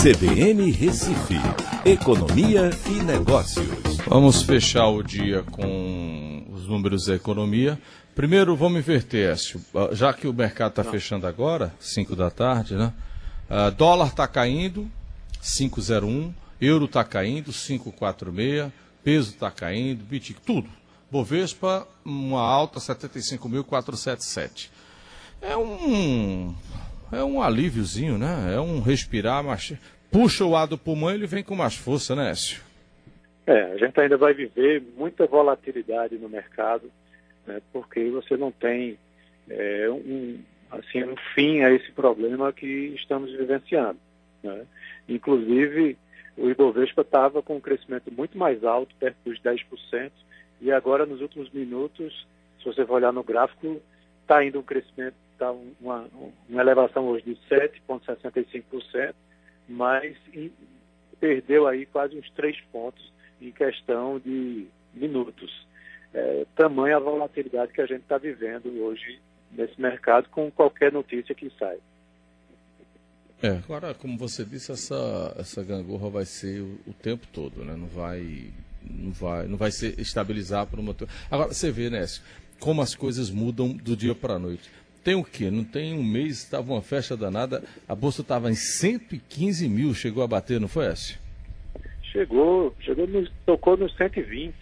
CBN Recife, Economia e Negócios. Vamos fechar o dia com os números da economia. Primeiro, vamos inverter, Écio. Ah, já que o mercado está fechando agora, 5 da tarde, né? Uh, dólar está caindo, 5,01. Euro está caindo, 5,46. Peso está caindo, Bitcoin, tudo. Bovespa, uma alta, 75.477. É um é um alíviozinho, né? É um respirar, mas puxa o ar do pulmão e ele vem com mais força, né, Écio? É, a gente ainda vai viver muita volatilidade no mercado, né, porque você não tem é, um, assim, um fim a esse problema que estamos vivenciando. Né? Inclusive, o Ibovespa estava com um crescimento muito mais alto, perto dos 10%, e agora, nos últimos minutos, se você for olhar no gráfico, está indo um crescimento está uma, uma elevação hoje de 7,65%, mas em, perdeu aí quase uns três pontos em questão de minutos. É, tamanha a volatilidade que a gente está vivendo hoje nesse mercado com qualquer notícia que sai. É, agora, como você disse, essa, essa gangorra vai ser o, o tempo todo, né? Não vai, não vai, não vai se estabilizar por uma. Agora, você vê, Nécio, como as coisas mudam do dia para a noite tem o quê? Não tem um mês, estava uma festa danada, a bolsa estava em 115 mil, chegou a bater, não foi, essa? Chegou, chegou no, tocou nos 120,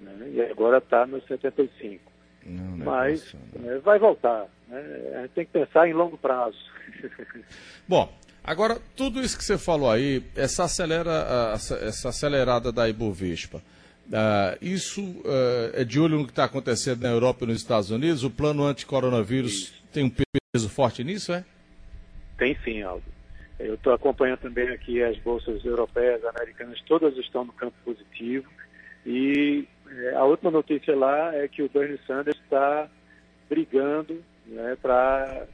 né? e agora está nos 75. Não, não Mas é, vai voltar, né? tem que pensar em longo prazo. Bom, agora tudo isso que você falou aí, essa, acelera, essa acelerada da Ibovespa, Uh, isso uh, é de olho no que está acontecendo na Europa e nos Estados Unidos? O plano anti-coronavírus tem um peso forte nisso, é? Tem sim, Aldo. Eu estou acompanhando também aqui as bolsas europeias, americanas, todas estão no campo positivo. E é, a última notícia lá é que o Bernie Sanders está brigando né, para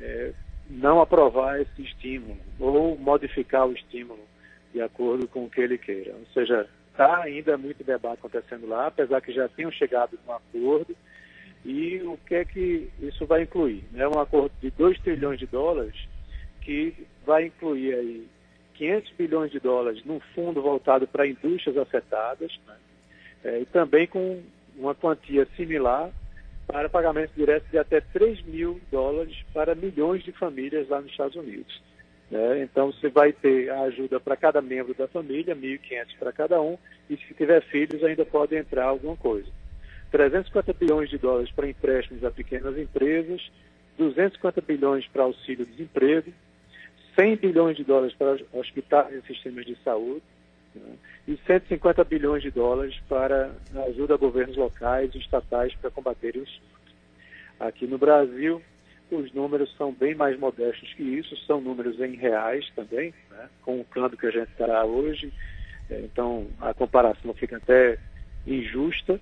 é, não aprovar esse estímulo ou modificar o estímulo de acordo com o que ele queira. Ou seja, Está ainda muito debate acontecendo lá, apesar que já tenham chegado num acordo. E o que é que isso vai incluir? É um acordo de 2 trilhões de dólares que vai incluir aí 500 bilhões de dólares num fundo voltado para indústrias afetadas né? é, e também com uma quantia similar para pagamentos diretos de até 3 mil dólares para milhões de famílias lá nos Estados Unidos. Né? Então, você vai ter a ajuda para cada membro da família, 1.500 para cada um, e se tiver filhos, ainda pode entrar alguma coisa. 350 bilhões de dólares para empréstimos a pequenas empresas, 250 bilhões para auxílio-desemprego, 100 bilhões de dólares para hospitais e sistemas de saúde, né? e 150 bilhões de dólares para ajuda a governos locais e estatais para combaterem os Aqui no Brasil, os números são bem mais modestos que isso, são números em reais também, né, com o câmbio que a gente está hoje. É, então, a comparação fica até injusta.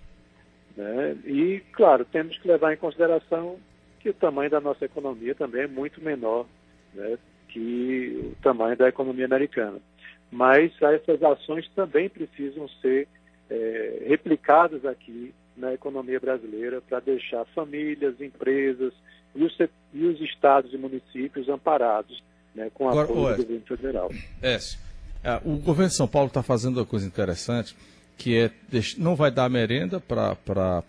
Né, e, claro, temos que levar em consideração que o tamanho da nossa economia também é muito menor né, que o tamanho da economia americana. Mas essas ações também precisam ser é, replicadas aqui na economia brasileira para deixar famílias, empresas, e os, e os estados e municípios amparados né, com a apoio do governo federal. É, o governo de São Paulo está fazendo uma coisa interessante, que é não vai dar merenda para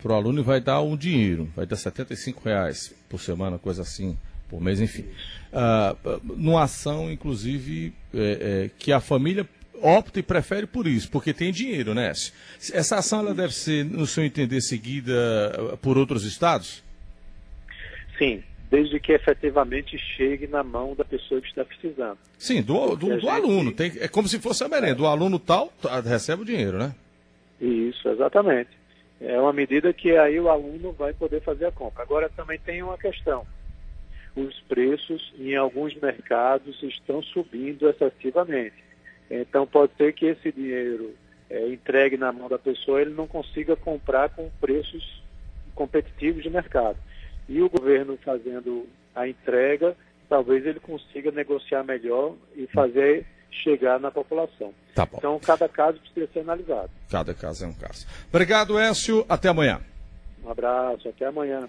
o aluno e vai dar um dinheiro, vai dar R$ reais por semana, coisa assim, por mês, enfim. Uh, numa ação, inclusive, é, é, que a família opta e prefere por isso, porque tem dinheiro, né? Essa ação ela deve ser, no seu entender, seguida por outros estados? Sim, desde que efetivamente chegue na mão da pessoa que está precisando. Sim, do, do, do gente... aluno. Tem, é como se fosse a merenda. Do aluno tal, tá, recebe o dinheiro, né? Isso, exatamente. É uma medida que aí o aluno vai poder fazer a compra. Agora também tem uma questão. Os preços em alguns mercados estão subindo excessivamente. Então pode ser que esse dinheiro é, entregue na mão da pessoa ele não consiga comprar com preços competitivos de mercado e o governo fazendo a entrega, talvez ele consiga negociar melhor e fazer chegar na população. Tá então, cada caso precisa ser analisado. Cada caso é um caso. Obrigado, Écio. Até amanhã. Um abraço. Até amanhã.